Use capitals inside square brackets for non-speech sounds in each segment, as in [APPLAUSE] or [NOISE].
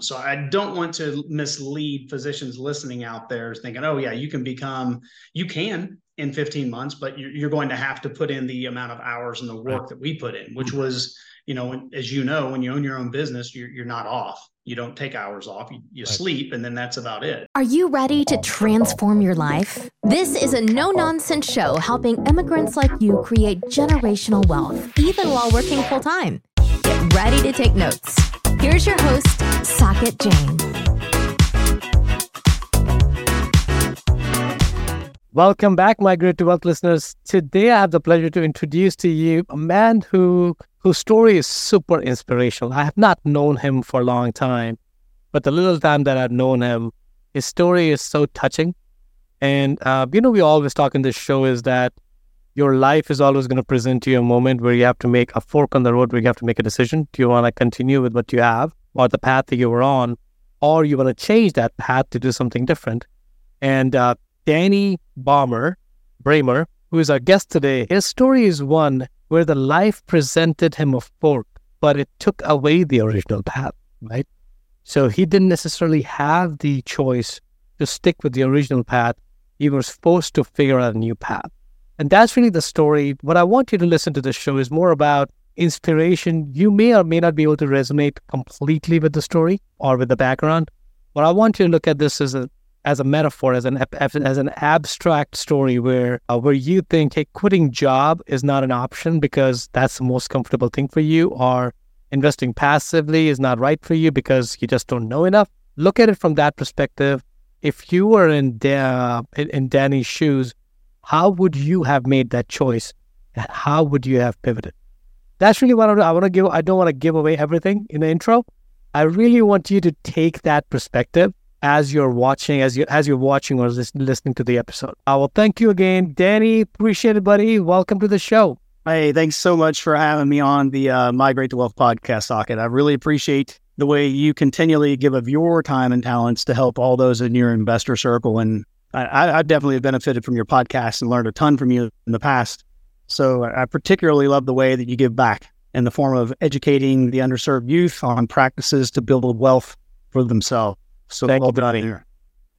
So I don't want to mislead physicians listening out there thinking, oh, yeah, you can become, you can in 15 months, but you're going to have to put in the amount of hours and the work that we put in, which mm-hmm. was, you know, as you know, when you own your own business, you're, you're not off. You don't take hours off, you, you right. sleep, and then that's about it. Are you ready to transform your life? This is a no nonsense show helping immigrants like you create generational wealth, even while working full time. Get ready to take notes. Here's your host, Saket Jain. Welcome back, Migrate to Wealth listeners. Today, I have the pleasure to introduce to you a man who whose story is super inspirational. I have not known him for a long time, but the little time that I've known him, his story is so touching. And uh, you know, we always talk in this show is that your life is always going to present to you a moment where you have to make a fork on the road where you have to make a decision. Do you want to continue with what you have or the path that you were on, or you want to change that path to do something different? And uh, Danny Balmer, Bramer, who is our guest today, his story is one where the life presented him a fork, but it took away the original path, right? So he didn't necessarily have the choice to stick with the original path. He was forced to figure out a new path. And that's really the story. What I want you to listen to this show is more about inspiration. You may or may not be able to resonate completely with the story or with the background, but I want you to look at this as a as a metaphor, as an as an abstract story where uh, where you think, hey, quitting job is not an option because that's the most comfortable thing for you, or investing passively is not right for you because you just don't know enough. Look at it from that perspective. If you were in da- in Danny's shoes, how would you have made that choice? How would you have pivoted? That's really what I, I want to give. I don't want to give away everything in the intro. I really want you to take that perspective as you're watching, as you as you're watching or listening to the episode. I will thank you again, Danny. Appreciate it, buddy. Welcome to the show. Hey, thanks so much for having me on the uh, Migrate to Wealth podcast, Saket. I really appreciate the way you continually give of your time and talents to help all those in your investor circle and I, I definitely have benefited from your podcast and learned a ton from you in the past. So I particularly love the way that you give back in the form of educating the underserved youth on practices to build wealth for themselves. So Thank well you, buddy. Here.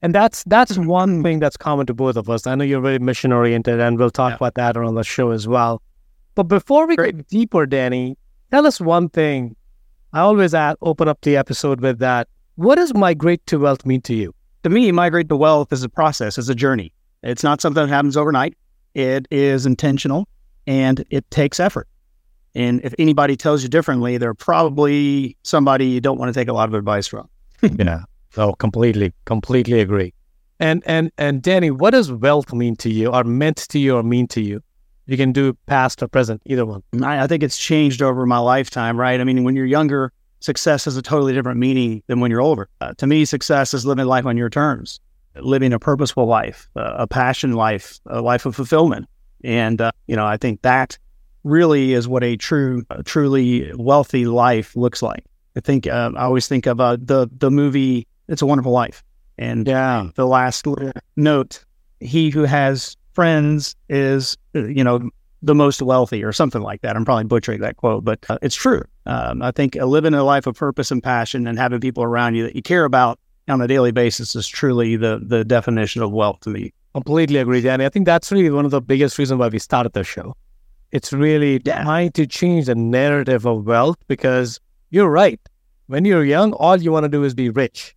And that's that's one thing that's common to both of us. I know you're very mission oriented, and we'll talk yeah. about that on the show as well. But before we Great. go deeper, Danny, tell us one thing. I always add, open up the episode with that. What does migrate to wealth mean to you? To me, migrate to wealth is a process, is a journey. It's not something that happens overnight. It is intentional and it takes effort. And if anybody tells you differently, they're probably somebody you don't want to take a lot of advice from. [LAUGHS] yeah. Oh, completely, completely agree. And and and Danny, what does wealth mean to you, or meant to you, or mean to you? You can do past or present, either one. I, I think it's changed over my lifetime, right? I mean, when you're younger, success has a totally different meaning than when you're older. Uh, to me, success is living life on your terms, living a purposeful life, uh, a passion life, a life of fulfillment. And, uh, you know, I think that really is what a true, truly wealthy life looks like. I think uh, I always think of uh, the, the movie It's a Wonderful Life. And yeah. the last note, he who has friends is, uh, you know, the most wealthy or something like that. I'm probably butchering that quote, but uh, it's true. Um, I think living a life of purpose and passion and having people around you that you care about on a daily basis is truly the the definition of wealth to me. Completely agree, Danny. I think that's really one of the biggest reasons why we started the show. It's really yeah. trying to change the narrative of wealth because you're right. When you're young, all you want to do is be rich.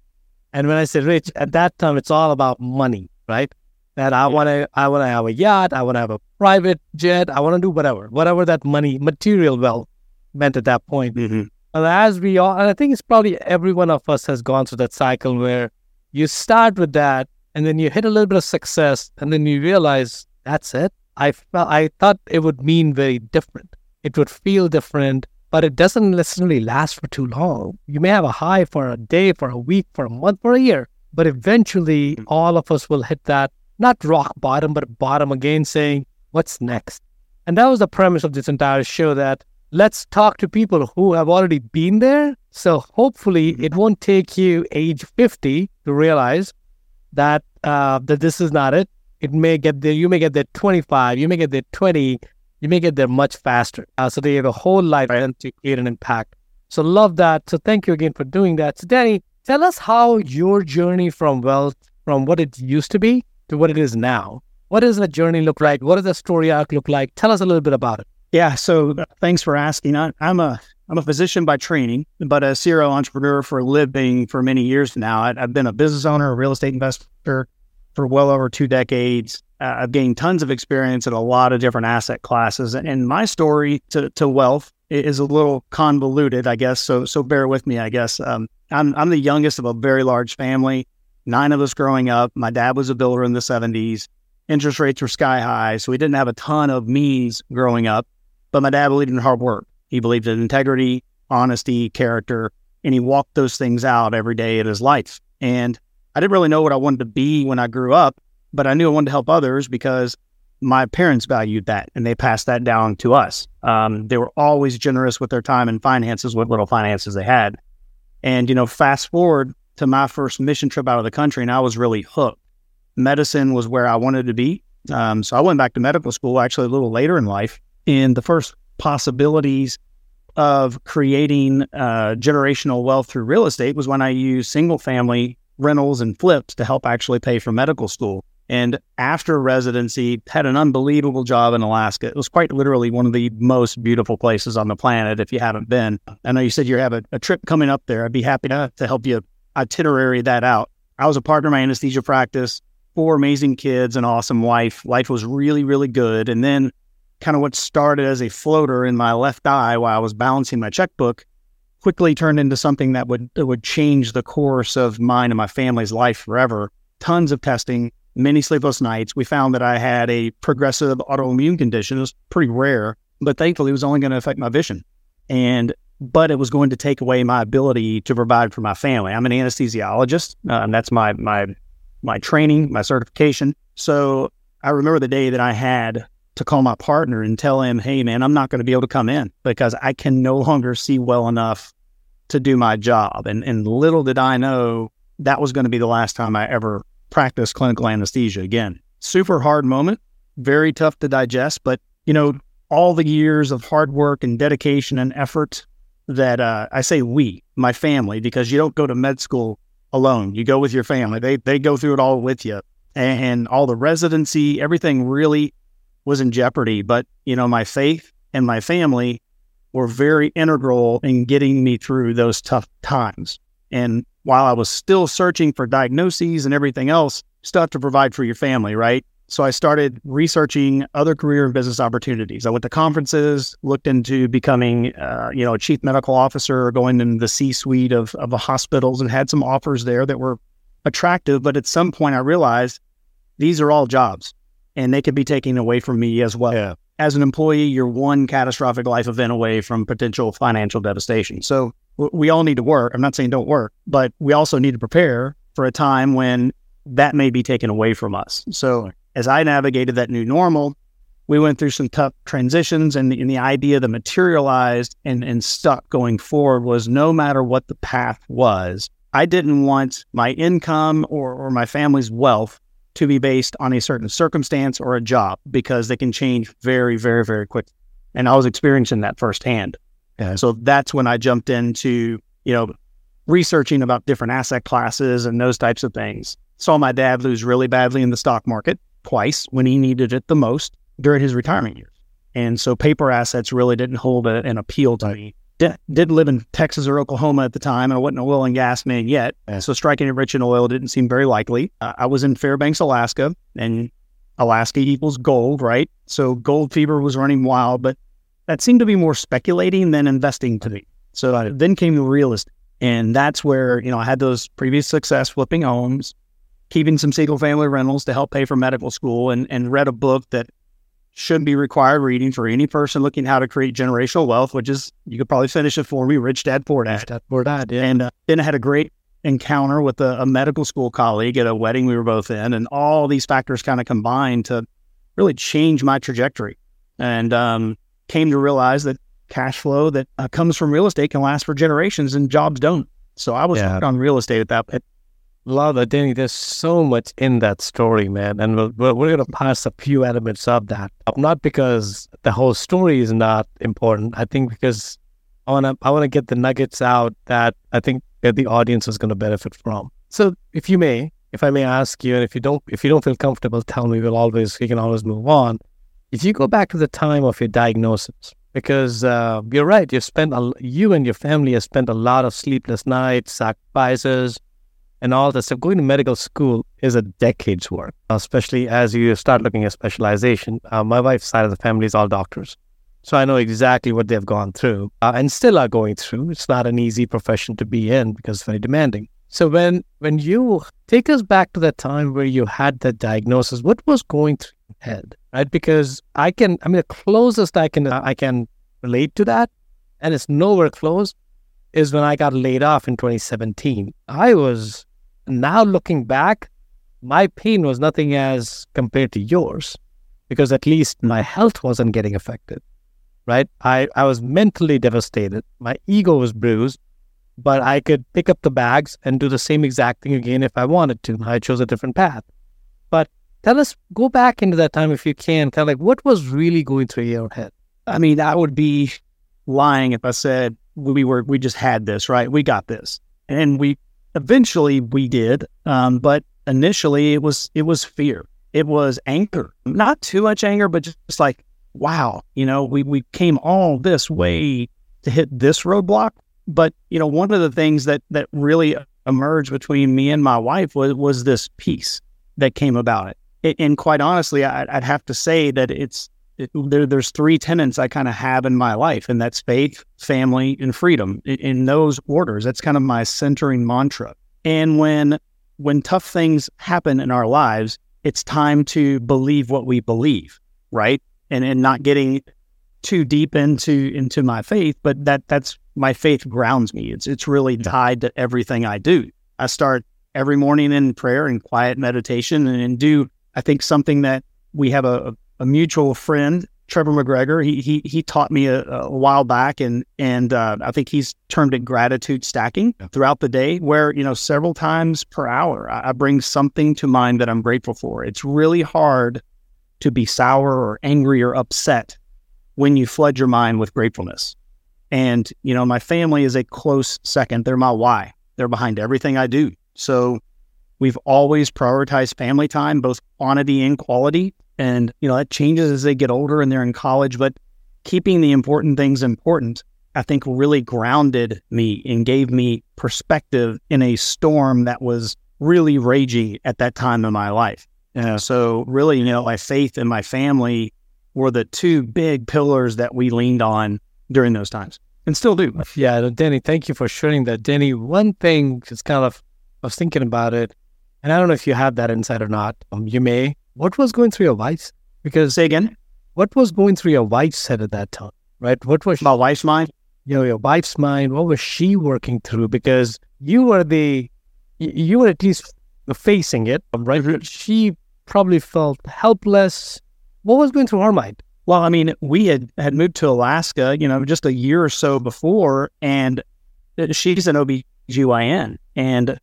And when I say rich, at that time, it's all about money, right? that I want to I want to have a yacht, I want to have a private jet, I want to do whatever, whatever that money, material wealth meant at that point. Mm-hmm. And as we all, and I think it's probably every one of us has gone through that cycle where you start with that, and then you hit a little bit of success, and then you realize that's it. I felt I thought it would mean very different. It would feel different, but it doesn't necessarily last for too long. You may have a high for a day, for a week, for a month, for a year, but eventually mm. all of us will hit that not rock bottom, but bottom again, saying, What's next? And that was the premise of this entire show that let's talk to people who have already been there. So hopefully it won't take you age 50 to realize that uh, that this is not it. It may get there, you may get there 25, you may get there 20, you may get there much faster. Uh, so they have a whole life to create an impact. So love that. So thank you again for doing that. So Danny, Tell us how your journey from wealth, from what it used to be to what it is now. What does that journey look like? What does the story arc look like? Tell us a little bit about it. Yeah. So thanks for asking. I, I'm a I'm a physician by training, but a serial entrepreneur for a living for many years now. I, have been a business owner, a real estate investor for well over two decades. Uh, I've gained tons of experience in a lot of different asset classes, and my story to, to wealth is a little convoluted, I guess. So so bear with me, I guess. Um, I'm I'm the youngest of a very large family. Nine of us growing up. My dad was a builder in the 70s. Interest rates were sky high, so we didn't have a ton of means growing up. But my dad believed in hard work. He believed in integrity, honesty, character, and he walked those things out every day in his life. And I didn't really know what I wanted to be when I grew up, but I knew I wanted to help others because my parents valued that and they passed that down to us. Um, they were always generous with their time and finances, what little finances they had. And, you know, fast forward to my first mission trip out of the country, and I was really hooked. Medicine was where I wanted to be. Um, so I went back to medical school actually a little later in life. And the first possibilities of creating uh, generational wealth through real estate was when I used single family rentals and flips to help actually pay for medical school. And after residency, had an unbelievable job in Alaska. It was quite literally one of the most beautiful places on the planet if you haven't been. I know you said you have a, a trip coming up there. I'd be happy to, to help you itinerary that out. I was a partner in my anesthesia practice, four amazing kids, an awesome wife. Life was really, really good. And then kind of what started as a floater in my left eye while I was balancing my checkbook quickly turned into something that would that would change the course of mine and my family's life forever. Tons of testing, many sleepless nights. We found that I had a progressive autoimmune condition. It was pretty rare, but thankfully it was only going to affect my vision. And but it was going to take away my ability to provide for my family. I'm an anesthesiologist, uh, and that's my my my training, my certification. So I remember the day that I had to call my partner and tell him, "Hey, man, I'm not going to be able to come in because I can no longer see well enough to do my job." And and little did I know that was going to be the last time I ever practiced clinical anesthesia again. Super hard moment, very tough to digest, but you know, all the years of hard work and dedication and effort that uh, I say we, my family, because you don't go to med school alone. You go with your family. They they go through it all with you, and, and all the residency, everything really was in jeopardy. But you know, my faith and my family were very integral in getting me through those tough times. And while I was still searching for diagnoses and everything else, stuff to provide for your family, right? So I started researching other career and business opportunities. I went to conferences, looked into becoming, uh, you know, a chief medical officer, or going in the C-suite of of the hospitals, and had some offers there that were attractive. But at some point, I realized these are all jobs, and they could be taken away from me as well. Yeah. As an employee, you're one catastrophic life event away from potential financial devastation. So we all need to work. I'm not saying don't work, but we also need to prepare for a time when that may be taken away from us. So as I navigated that new normal, we went through some tough transitions and the, and the idea that materialized and, and stuck going forward was no matter what the path was, I didn't want my income or, or my family's wealth to be based on a certain circumstance or a job because they can change very, very, very quickly. And I was experiencing that firsthand. Yeah. So that's when I jumped into, you know, researching about different asset classes and those types of things. Saw my dad lose really badly in the stock market twice when he needed it the most during his retirement years. And so paper assets really didn't hold a, an appeal to me. Did, did live in Texas or Oklahoma at the time, I wasn't an oil and gas man yet. So striking it rich in oil didn't seem very likely. Uh, I was in Fairbanks, Alaska, and Alaska equals gold, right? So gold fever was running wild, but that seemed to be more speculating than investing to me. So I, then came the real estate. And that's where, you know, I had those previous success flipping homes, keeping some single family rentals to help pay for medical school and, and read a book that should be required reading for any person looking how to create generational wealth, which is, you could probably finish it for me, Rich Dad Poor Dad. Dad Poor Dad, yeah. And uh, then I had a great encounter with a, a medical school colleague at a wedding we were both in. And all these factors kind of combined to really change my trajectory. And um, came to realize that cash flow that uh, comes from real estate can last for generations and jobs don't. So I was yeah. on real estate at that point. Love that, Danny. There's so much in that story, man. And we're, we're going to pass a few elements of that. Not because the whole story is not important. I think because I want to I want to get the nuggets out that I think that the audience is going to benefit from. So, if you may, if I may ask you, and if you don't, if you don't feel comfortable, tell me. We'll always, we can always move on. If you go back to the time of your diagnosis, because uh, you're right, you spent a, you and your family have spent a lot of sleepless nights, sacrifices, and all this stuff. Going to medical school is a decade's work, especially as you start looking at specialization. Uh, my wife's side of the family is all doctors. So I know exactly what they've gone through uh, and still are going through. It's not an easy profession to be in because it's very demanding. So when when you take us back to that time where you had that diagnosis, what was going through your head, right? Because I can, I mean, the closest I can I can relate to that, and it's nowhere close, is when I got laid off in 2017. I was now looking back, my pain was nothing as compared to yours, because at least my health wasn't getting affected, right? I I was mentally devastated. My ego was bruised but I could pick up the bags and do the same exact thing again if I wanted to. I chose a different path. But tell us, go back into that time if you can. Kind of like what was really going through your head? I mean, I would be lying if I said we were we just had this right. We got this, and we eventually we did. Um, but initially, it was it was fear. It was anger. Not too much anger, but just, just like wow, you know, we we came all this way to hit this roadblock but you know, one of the things that that really emerged between me and my wife was was this peace that came about it. it and quite honestly, I, would have to say that it's it, there. There's three tenets I kind of have in my life, and that's faith, family, and freedom. In, in those orders, that's kind of my centering mantra. And when when tough things happen in our lives, it's time to believe what we believe, right? And and not getting too deep into into my faith, but that that's my faith grounds me. It's it's really tied to everything I do. I start every morning in prayer and quiet meditation and, and do I think something that we have a, a mutual friend, Trevor McGregor. He he he taught me a, a while back, and and uh, I think he's termed it gratitude stacking throughout the day, where you know several times per hour I, I bring something to mind that I'm grateful for. It's really hard to be sour or angry or upset when you flood your mind with gratefulness. And, you know, my family is a close second. They're my why. They're behind everything I do. So we've always prioritized family time, both quantity and quality. And, you know, that changes as they get older and they're in college. But keeping the important things important, I think really grounded me and gave me perspective in a storm that was really raging at that time in my life. So really, you know, my faith and my family were the two big pillars that we leaned on during those times and still do. Yeah, Danny, thank you for sharing that. Danny, one thing is kind of, I was thinking about it, and I don't know if you have that insight or not. Um, you may. What was going through your wife's? Because say again, what was going through your wife's head at that time, right? What was my wife's mind? You know, your wife's mind. What was she working through? Because you were the, you were at least facing it, right? Mm-hmm. She probably felt helpless what was going through her mind? Well, I mean, we had had moved to Alaska, you know, just a year or so before, and she's an OBGYN. And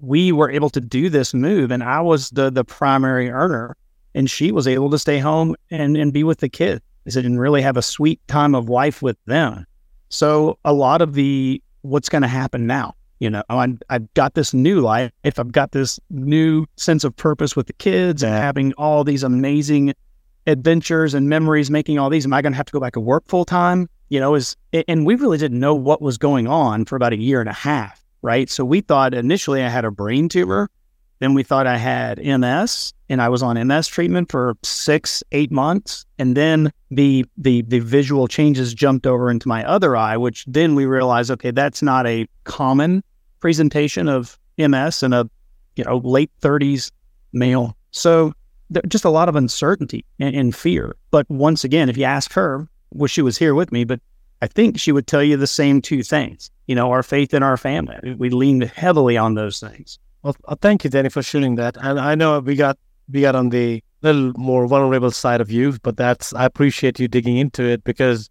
we were able to do this move, and I was the the primary earner, and she was able to stay home and, and be with the kids and really have a sweet time of life with them. So a lot of the what's going to happen now, you know, i I've got this new life. If I've got this new sense of purpose with the kids and having all these amazing adventures and memories making all these am i going to have to go back to work full time you know is and we really didn't know what was going on for about a year and a half right? So we thought initially i had a brain tumor. Then we thought i had ms and i was on ms treatment for six eight months. And then the the the visual changes jumped over into my other eye which then we realized okay that's not a common presentation of ms in a you know late 30s male. So just a lot of uncertainty and, and fear. But once again, if you ask her, well, she was here with me, but I think she would tell you the same two things. You know, our faith in our family. We leaned heavily on those things. Well, uh, thank you, Danny, for sharing that. And I know we got we got on the little more vulnerable side of you, but that's I appreciate you digging into it because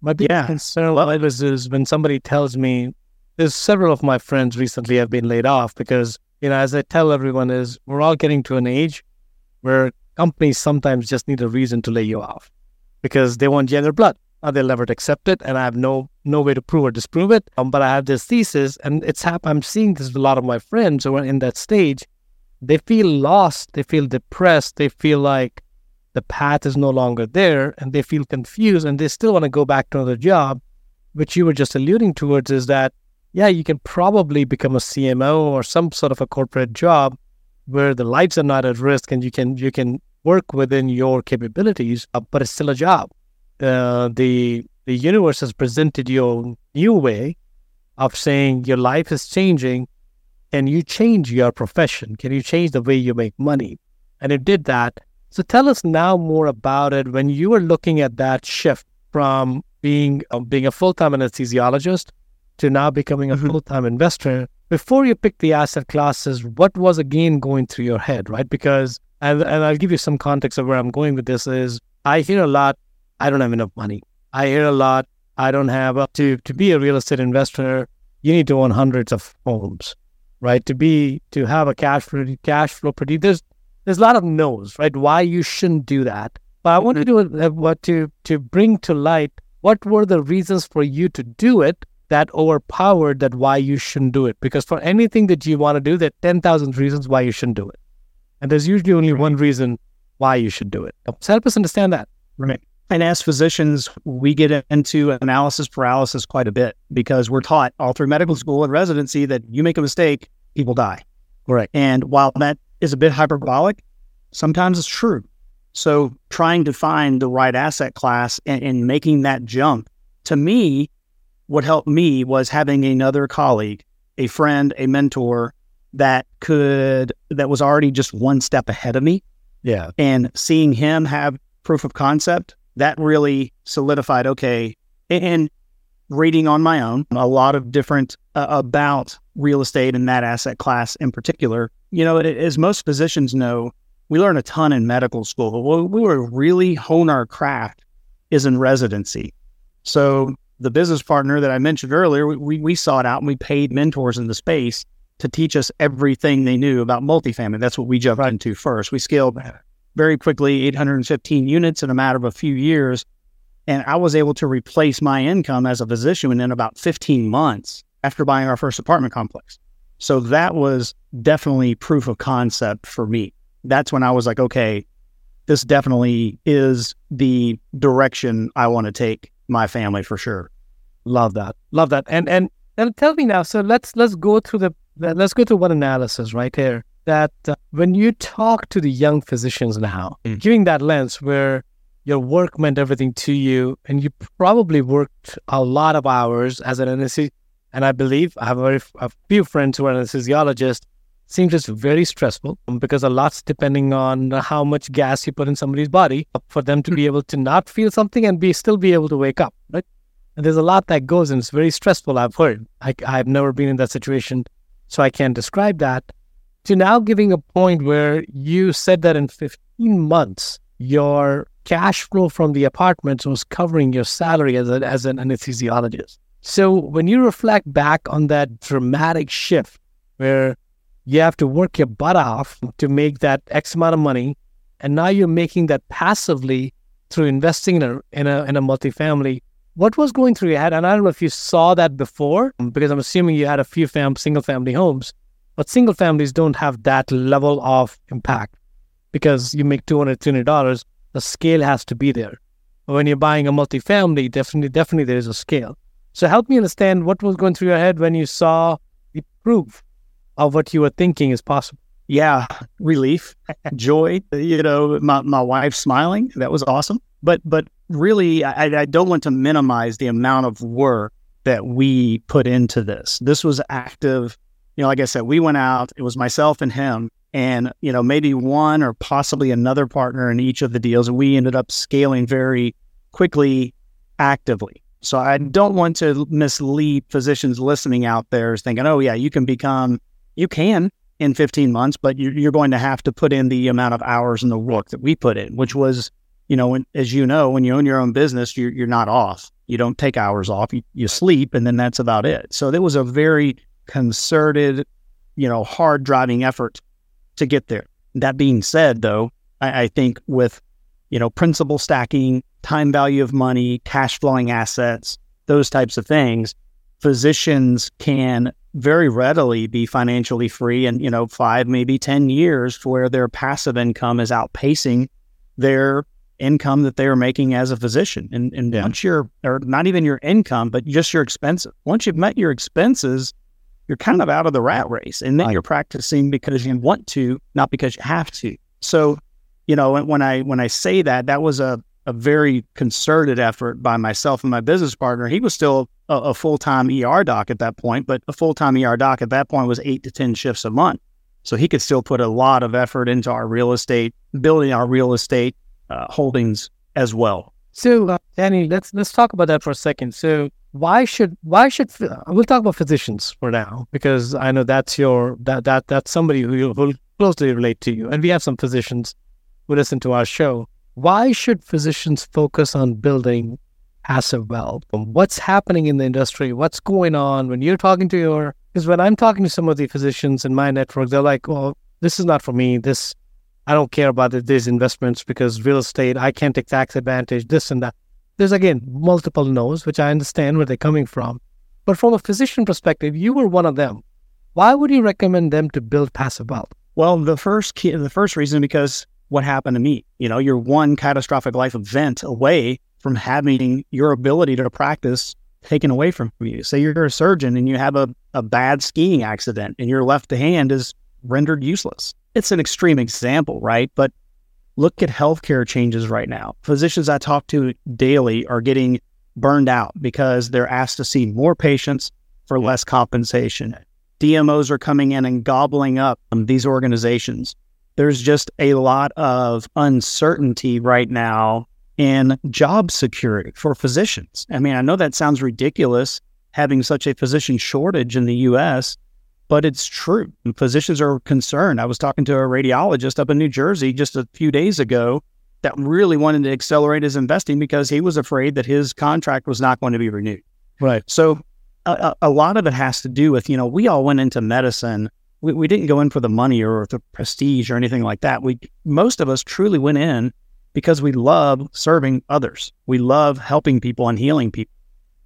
my big yeah. concern well, is, is when somebody tells me there's several of my friends recently have been laid off because you know as I tell everyone is we're all getting to an age where companies sometimes just need a reason to lay you off because they want younger blood. Uh, they'll never accept it, and I have no no way to prove or disprove it. Um, but I have this thesis, and it's hap- I'm seeing this with a lot of my friends who are in that stage. They feel lost, they feel depressed, they feel like the path is no longer there, and they feel confused, and they still want to go back to another job. Which you were just alluding towards is that yeah, you can probably become a CMO or some sort of a corporate job where the lives are not at risk and you can you can work within your capabilities, uh, but it's still a job. Uh, the the universe has presented you a new way of saying your life is changing. and you change your profession? Can you change the way you make money? And it did that. So tell us now more about it. When you were looking at that shift from being um, being a full time anesthesiologist to now becoming a mm-hmm. full time investor, before you picked the asset classes, what was again going through your head, right? Because and, and I'll give you some context of where I'm going with this is I hear a lot, I don't have enough money. I hear a lot, I don't have to to be a real estate investor, you need to own hundreds of homes, right? To be to have a cash flow cash flow produce there's there's a lot of no's, right? Why you shouldn't do that. But I want to do uh, what to to bring to light what were the reasons for you to do it that overpowered that why you shouldn't do it. Because for anything that you want to do, there are 10,000 reasons why you shouldn't do it. And there's usually only one reason why you should do it. So help us understand that. Right. And as physicians, we get into analysis paralysis quite a bit because we're taught all through medical school and residency that you make a mistake, people die. Right. And while that is a bit hyperbolic, sometimes it's true. So trying to find the right asset class and, and making that jump, to me, what helped me was having another colleague, a friend, a mentor that could that was already just one step ahead of me. Yeah. And seeing him have proof of concept, that really solidified okay. And reading on my own a lot of different uh, about real estate and that asset class in particular. You know, it, as most physicians know, we learn a ton in medical school. But what we were really hone our craft is in residency. So the business partner that I mentioned earlier, we, we sought out and we paid mentors in the space to teach us everything they knew about multifamily. That's what we jumped right. into first. We scaled very quickly 815 units in a matter of a few years. And I was able to replace my income as a physician within about 15 months after buying our first apartment complex. So that was definitely proof of concept for me. That's when I was like, okay, this definitely is the direction I want to take my family for sure. Love that. Love that. And and and tell me now. So let's let's go through the let's go through one analysis right here. That uh, when you talk to the young physicians now, mm. giving that lens where your work meant everything to you, and you probably worked a lot of hours as an anesthesiologist. And I believe I have a, very, a few friends who are anesthesiologists seems just very stressful because a lot's depending on how much gas you put in somebody's body for them to be able to not feel something and be still be able to wake up, right? And there's a lot that goes and it's very stressful. I've heard. I, I've never been in that situation, so I can't describe that. To now giving a point where you said that in 15 months, your cash flow from the apartments was covering your salary as, a, as an anesthesiologist. So when you reflect back on that dramatic shift where you have to work your butt off to make that X amount of money. And now you're making that passively through investing in a, in a, in a multifamily. What was going through your head? And I don't know if you saw that before, because I'm assuming you had a few fam- single family homes, but single families don't have that level of impact because you make $200, $300, the scale has to be there. When you're buying a multifamily, definitely, definitely there is a scale. So help me understand what was going through your head when you saw the proof of what you were thinking is possible. Yeah, relief, [LAUGHS] joy. You know, my my wife smiling. That was awesome. But but really, I, I don't want to minimize the amount of work that we put into this. This was active. You know, like I said, we went out. It was myself and him, and you know, maybe one or possibly another partner in each of the deals, and we ended up scaling very quickly, actively. So I don't want to mislead physicians listening out there thinking, oh yeah, you can become you can in 15 months, but you're going to have to put in the amount of hours and the work that we put in, which was, you know, as you know, when you own your own business, you're, you're not off. You don't take hours off. You, you sleep, and then that's about it. So there was a very concerted, you know, hard driving effort to get there. That being said, though, I, I think with, you know, principal stacking, time value of money, cash flowing assets, those types of things, physicians can very readily be financially free in, you know, five, maybe 10 years where their passive income is outpacing their income that they are making as a physician. And, and yeah. once you're, or not even your income, but just your expenses, once you've met your expenses, you're kind of out of the rat race. And then you're practicing because you want to, not because you have to. So, you know, when I when I say that, that was a a very concerted effort by myself and my business partner. He was still a, a full time ER doc at that point, but a full time ER doc at that point was eight to 10 shifts a month. So he could still put a lot of effort into our real estate, building our real estate uh, holdings as well. So, uh, Danny, let's let's talk about that for a second. So, why should why should we'll talk about physicians for now because I know that's your that that that's somebody who will closely relate to you, and we have some physicians who listen to our show why should physicians focus on building passive wealth? What's happening in the industry? What's going on when you're talking to your? Because when I'm talking to some of the physicians in my network, they're like, "Well, this is not for me. This, I don't care about these investments because real estate, I can't take tax advantage. This and that." There's again multiple no's, which I understand where they're coming from. But from a physician perspective, you were one of them. Why would you recommend them to build passive wealth? Well, the first key, the first reason because what happened to me. You know, you're one catastrophic life event away from having your ability to practice taken away from you. Say you're a surgeon and you have a, a bad skiing accident and your left hand is rendered useless. It's an extreme example, right? But look at healthcare changes right now. Physicians I talk to daily are getting burned out because they're asked to see more patients for less compensation. DMOs are coming in and gobbling up these organizations there's just a lot of uncertainty right now in job security for physicians. I mean, I know that sounds ridiculous having such a physician shortage in the US, but it's true. And Physicians are concerned. I was talking to a radiologist up in New Jersey just a few days ago that really wanted to accelerate his investing because he was afraid that his contract was not going to be renewed. Right. So a, a lot of it has to do with, you know, we all went into medicine we, we didn't go in for the money or the prestige or anything like that. We most of us truly went in because we love serving others. We love helping people and healing people.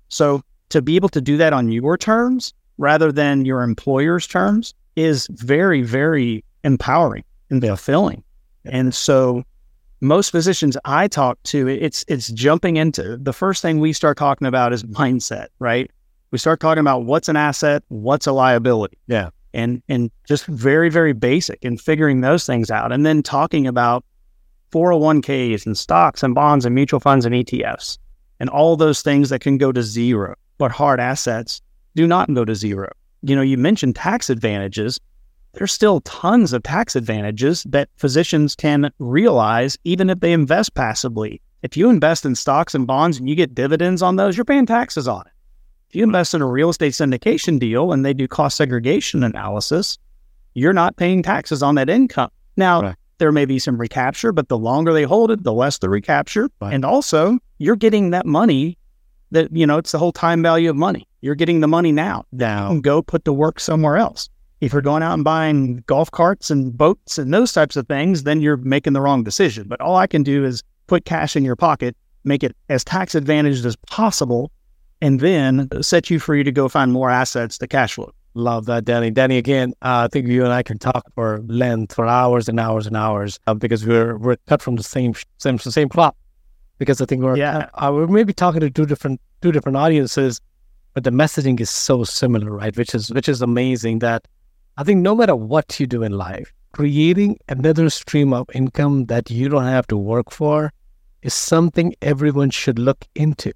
So to be able to do that on your terms rather than your employer's terms is very, very empowering and fulfilling. And so most physicians I talk to, it's it's jumping into the first thing we start talking about is mindset, right? We start talking about what's an asset, what's a liability. Yeah and and just very very basic and figuring those things out and then talking about 401ks and stocks and bonds and mutual funds and ETFs and all those things that can go to zero but hard assets do not go to zero you know you mentioned tax advantages there's still tons of tax advantages that physicians can realize even if they invest passively if you invest in stocks and bonds and you get dividends on those you're paying taxes on it if you invest in a real estate syndication deal and they do cost segregation analysis, you're not paying taxes on that income. Now, right. there may be some recapture, but the longer they hold it, the less the recapture. Right. And also, you're getting that money that, you know, it's the whole time value of money. You're getting the money now. Now, go put the work somewhere else. If you're going out and buying golf carts and boats and those types of things, then you're making the wrong decision. But all I can do is put cash in your pocket, make it as tax advantaged as possible and then set you free to go find more assets to cash flow. Love that, Danny. Danny, again, uh, I think you and I can talk for length for hours and hours and hours uh, because we're we're cut from the same same same cloth. Because I think we're yeah uh, we're maybe talking to two different two different audiences, but the messaging is so similar, right? Which is which is amazing. That I think no matter what you do in life, creating another stream of income that you don't have to work for is something everyone should look into,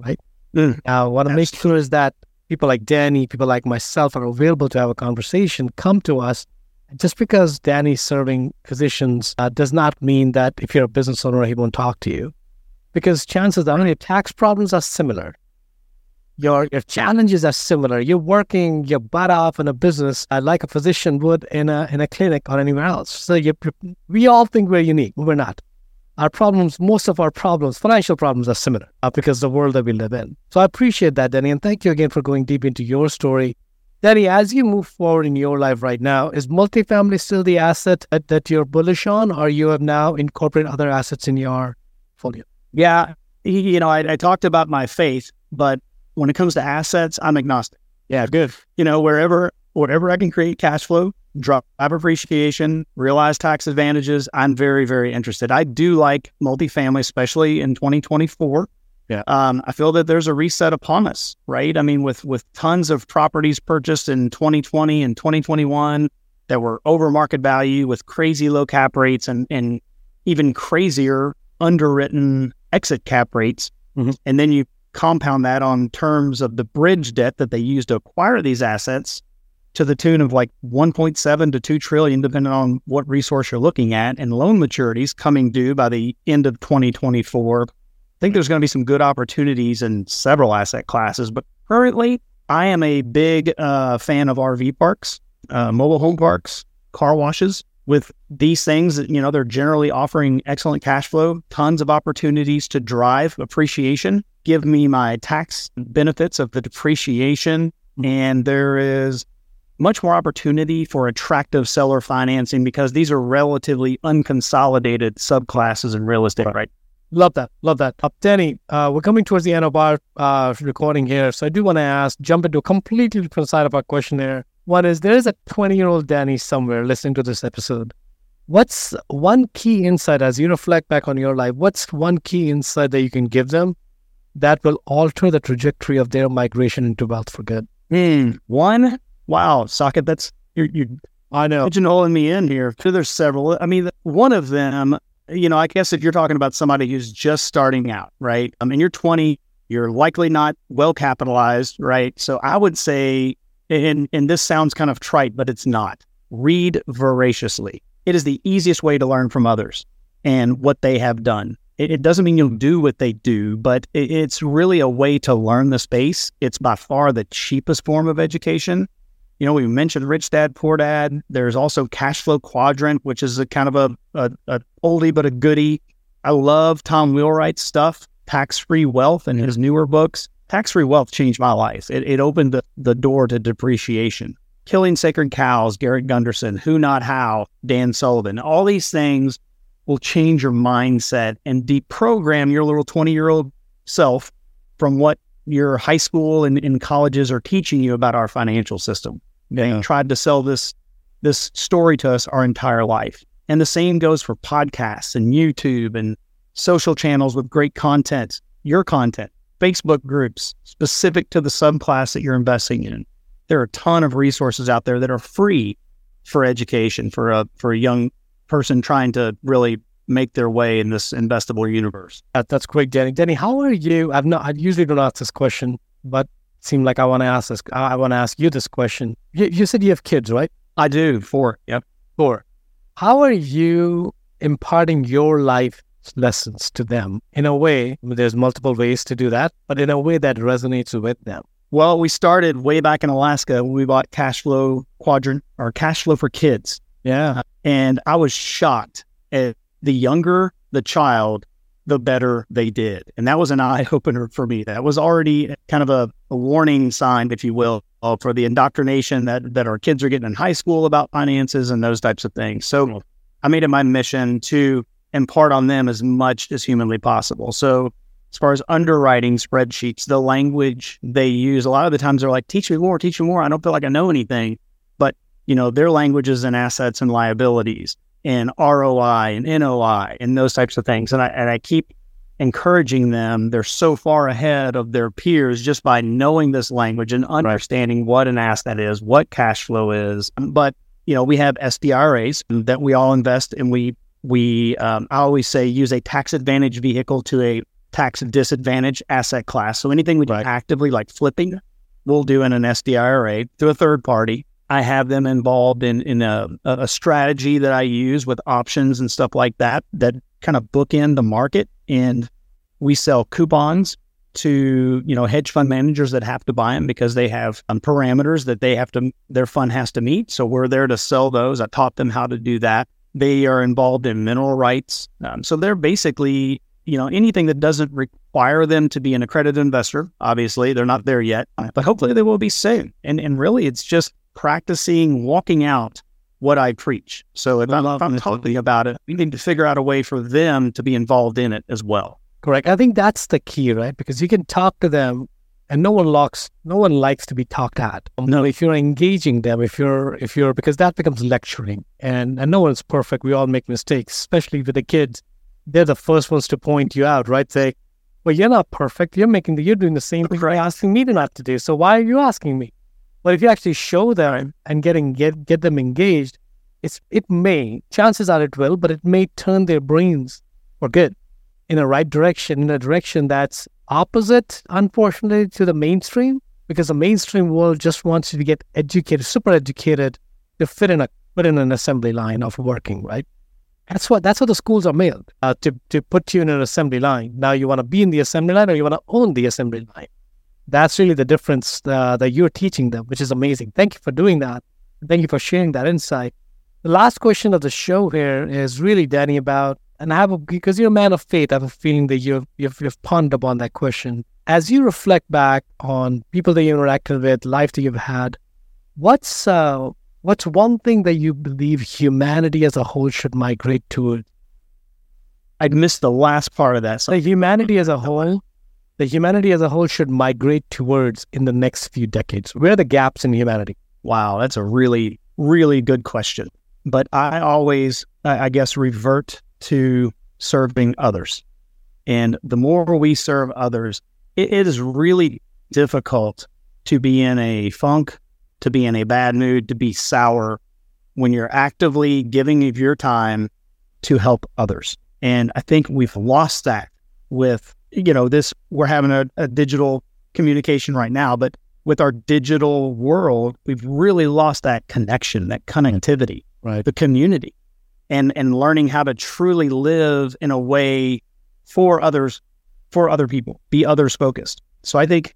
right? Mm. Now, what I make sure is that people like Danny, people like myself are available to have a conversation, come to us. Just because Danny's serving physicians uh, does not mean that if you're a business owner, he won't talk to you. Because chances are your tax problems are similar. Your, your challenges are similar. You're working your butt off in a business uh, like a physician would in a, in a clinic or anywhere else. So you, we all think we're unique, but we're not our problems, most of our problems, financial problems are similar uh, because the world that we live in. So I appreciate that, Danny. And thank you again for going deep into your story. Danny, as you move forward in your life right now, is multifamily still the asset that, that you're bullish on, or you have now incorporated other assets in your portfolio? Yeah, you know, I, I talked about my faith, but when it comes to assets, I'm agnostic. Yeah, good. You know, wherever whatever I can create cash flow, drop appreciation, realize tax advantages, I'm very, very interested. I do like multifamily, especially in 2024. Yeah. Um, I feel that there's a reset upon us, right? I mean, with with tons of properties purchased in 2020 and 2021 that were over market value with crazy low cap rates and and even crazier underwritten exit cap rates. Mm-hmm. And then you compound that on terms of the bridge debt that they use to acquire these assets to the tune of like 1.7 to 2 trillion, depending on what resource you're looking at, and loan maturities coming due by the end of 2024. I think there's going to be some good opportunities in several asset classes, but currently I am a big uh, fan of RV parks, uh, mobile home parks, car washes. With these things, you know, they're generally offering excellent cash flow, tons of opportunities to drive appreciation, give me my tax benefits of the depreciation, and there is much more opportunity for attractive seller financing because these are relatively unconsolidated subclasses in real estate, right? Love that. Love that. Uh, Danny, uh, we're coming towards the end of our uh, recording here. So I do want to ask, jump into a completely different side of our questionnaire. One is there is a 20 year old Danny somewhere listening to this episode. What's one key insight as you reflect back on your life? What's one key insight that you can give them that will alter the trajectory of their migration into wealth for good? Mm, one, wow, Saket. that's you're, you're I know. pigeonholing me in here. There's several. I mean, one of them, you know, I guess if you're talking about somebody who's just starting out, right? I mean, you're 20, you're likely not well capitalized, right? So I would say, and and this sounds kind of trite, but it's not. Read voraciously. It is the easiest way to learn from others and what they have done. It, it doesn't mean you'll do what they do, but it, it's really a way to learn the space. It's by far the cheapest form of education. You know, we mentioned Rich Dad Poor Dad. There's also Cashflow Quadrant, which is a kind of a, a, a oldie but a goodie. I love Tom Wheelwright's stuff, Tax Free Wealth, and his newer books. Tax Free Wealth changed my life. It, it opened the, the door to depreciation. Killing Sacred Cows, Garrett Gunderson, Who Not How, Dan Sullivan. All these things will change your mindset and deprogram your little 20 year old self from what your high school and, and colleges are teaching you about our financial system. They Yeah. tried to sell this this story to us our entire life. And the same goes for podcasts and YouTube and social channels with great content, your content, Facebook groups specific to the subclass that you're investing in. There are a ton of resources out there that are free for education for a for a young person trying to really make their way in this investable universe. That, that's great, Danny. Danny, how are you? I've not. I usually don't ask this question, but it seemed like I want to ask this. I, I want to ask you this question. You, you said you have kids, right? I do Four. yep. Four. How are you imparting your life lessons to them in a way? There's multiple ways to do that, but in a way that resonates with them. Well, we started way back in Alaska when we bought Cashflow Quadrant or Cash Flow for Kids. Yeah. And I was shocked at the younger the child, the better they did. And that was an eye opener for me. That was already kind of a, a warning sign, if you will, uh, for the indoctrination that, that our kids are getting in high school about finances and those types of things. So I made it my mission to impart on them as much as humanly possible. So as far as underwriting spreadsheets, the language they use, a lot of the times they're like, teach me more, teach me more. I don't feel like I know anything. But, you know, their languages and assets and liabilities and ROI and NOI and those types of things. And I and I keep encouraging them. They're so far ahead of their peers just by knowing this language and understanding what an asset is, what cash flow is. But you know, we have SDRAs that we all invest and we we um, I always say use a tax advantage vehicle to a tax disadvantage asset class. So anything we do Right. actively like flipping, we'll do in an SDRA through a third party. I have them involved in in a, a strategy that I use with options and stuff like that that kind of bookend the market. And we sell coupons to you know hedge fund managers that have to buy them because they have um, parameters that they have to their fund has to meet. So we're there to sell those. I taught them how to do that. They are involved in mineral rights. Um, so they're basically you know anything that doesn't require them to be an accredited investor. Obviously, they're not there yet, but hopefully they will be soon. And and really, it's just practicing walking out what I preach. So if I'm, if I'm talking about it, we need to figure out a way for them to be involved in it as well. Correct. I think that's the key, right? Because you can talk to them and no one locks no one likes to be talked at. Mm-hmm. No, if you're engaging them, if you're if you're because that becomes lecturing and, and no one's perfect. We all make mistakes, especially with the kids. They're the first ones to point you out, right? Say, Well, you're not perfect. You're making the you're doing the same thing you're asking me to not to do. So why are you asking me? But if you actually show them and getting get get them engaged, it's it may chances are it will, but it may turn their brains for good in a right direction, in a direction that's opposite, unfortunately, to the mainstream, because the mainstream world just wants you to get educated, super educated, to fit in a fit in an assembly line of working, right? That's what that's what the schools are made uh, to to put you in an assembly line. Now you want to be in the assembly line, or you want to own the assembly line. That's really the difference uh, that you're teaching them, which is amazing. Thank you for doing that. Thank you for sharing that insight. The last question of the show here is really, Danny, about, and I have a, because you're a man of faith, I have a feeling that you've, you've, you've pondered upon that question. As you reflect back on people that you interacted with, life that you've had, what's uh, what's one thing that you believe humanity as a whole should migrate toward? I'd missed the last part of that. So humanity as a whole the humanity as a whole should migrate towards in the next few decades? Where are the gaps in humanity? Wow, that's a really, really good question. But I always, I guess, revert to serving others. And the more we serve others, it, it is really difficult to be in a funk, to be in a bad mood, to be sour when you're actively giving of your time to help others. And I think we've lost that with you know, this we're having a, a digital communication right now, but with our digital world, we've really lost that connection, that connectivity, right? The community, and and learning how to truly live in a way for others, for other people, be others focused. So I think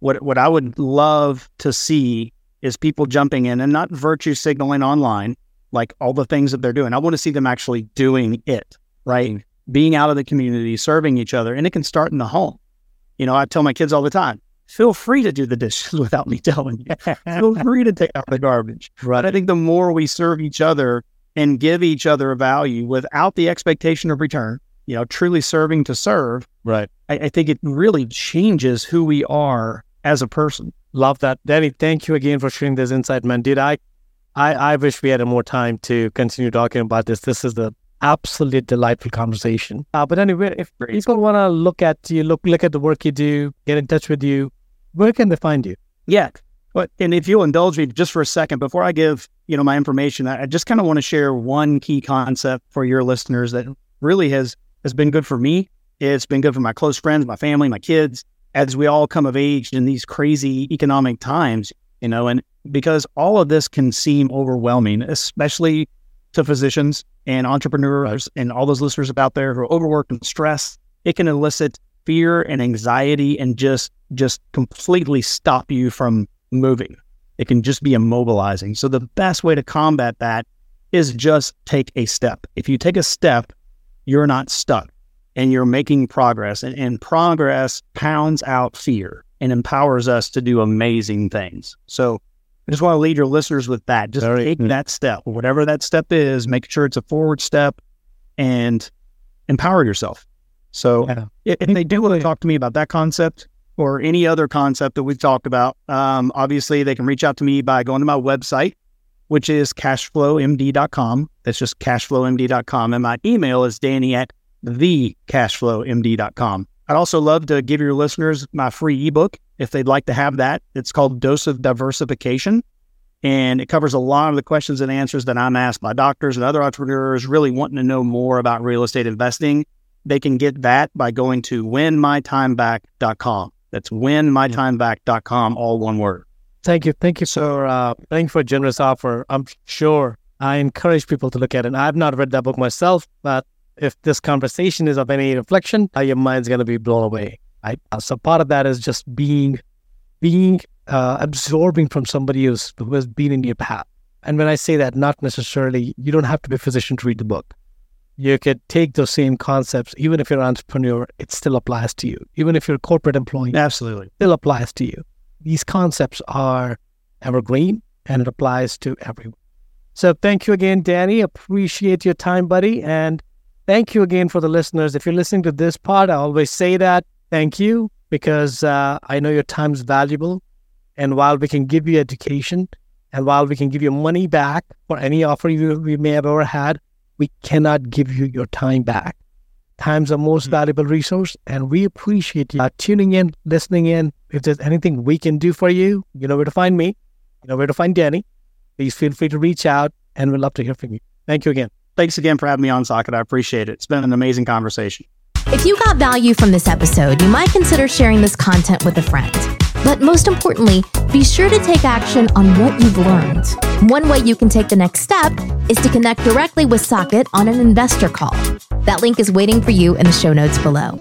what what I would love to see is people jumping in and not virtue signaling online, like all the things that they're doing. I want to see them actually doing it, right? Mm-hmm. being out of the community, serving each other, and it can start in the home. You know, I tell my kids all the time, feel free to do the dishes [LAUGHS] without me telling you. feel free to take out the garbage. Right. I think the more we serve each other and give each other a value without the expectation of return, you know, truly serving to serve. Right. I, I think it really changes who we are as a person. Love that. Danny, thank you again for sharing this insight, man. Did I I, I wish we had more time to continue talking about this. This is the absolutely delightful conversation. Uh, but anyway, if people want to look at you, look look at the work you do, get in touch with you, where can they find you? Yeah. But and if you'll indulge me just for a second before I give you know my information, I, just kind of want to share one key concept for your listeners that really has has been good for me. It's been good for my close friends, my family, my kids, as we all come of age in these crazy economic times. You know, and because all of this can seem overwhelming, especially to physicians and entrepreneurs and all those listeners about there who are overworked and stressed. It can elicit fear and anxiety and just just completely stop you from moving. It can just be immobilizing. So the best way to combat that is just take a step. If you take a step, you're not stuck and you're making progress. And, and progress pounds out fear and empowers us to do amazing things. So I just want to lead your listeners with that. Just Very take good. that step, whatever that step is, make sure it's a forward step and empower yourself. So yeah. if, if they do want to talk to me about that concept or any other concept that we've talked about, um, obviously they can reach out to me by going to my website, which is cashflowmd.com. That's just cashflowmd.com. And my email is danny at thecashflowmd.com. I'd also love to give your listeners my free ebook if they'd like to have that. It's called Dose of Diversification. And it covers a lot of the questions and answers that I'm asked by doctors and other entrepreneurs really wanting to know more about real estate investing. They can get that by going to winmytimeback.com. That's winmytimeback.com, all one word. Thank you. Thank you for uh, thank you for a generous offer. I'm sure I encourage people to look at it. I've not read that book myself, but if this conversation is of any reflection, uh, your mind's going to be blown away. Right? Uh, so part of that is just being, being uh, absorbing from somebody who's, who has been in your path. And when I say that, not necessarily, you don't have to be a physician to read the book. You could take those same concepts, even if you're an entrepreneur, it still applies to you. Even if you're a corporate employee, absolutely, still applies to you. These concepts are evergreen and it applies to everyone. So thank you again, Danny. Appreciate your time, buddy. And thank you again for the listeners. If you're listening to this part, I always say that thank you because uh, I know your time is valuable. And while we can give you education and while we can give you money back for any offer you, we may have ever had, we cannot give you your time back. Time's the most mm-hmm. valuable resource, and we appreciate you uh, tuning in, listening in. If there's anything we can do for you, you know where to find me, you know where to find Danny. Please feel free to reach out, and we'd love to hear from you. Thank you again. Thanks again for having me on, Saket. I appreciate it. It's been an amazing conversation. If you got value from this episode, you might consider sharing this content with a friend. But most importantly, be sure to take action on what you've learned. One way you can take the next step is to connect directly with Saket on an investor call. That link is waiting for you in the show notes below.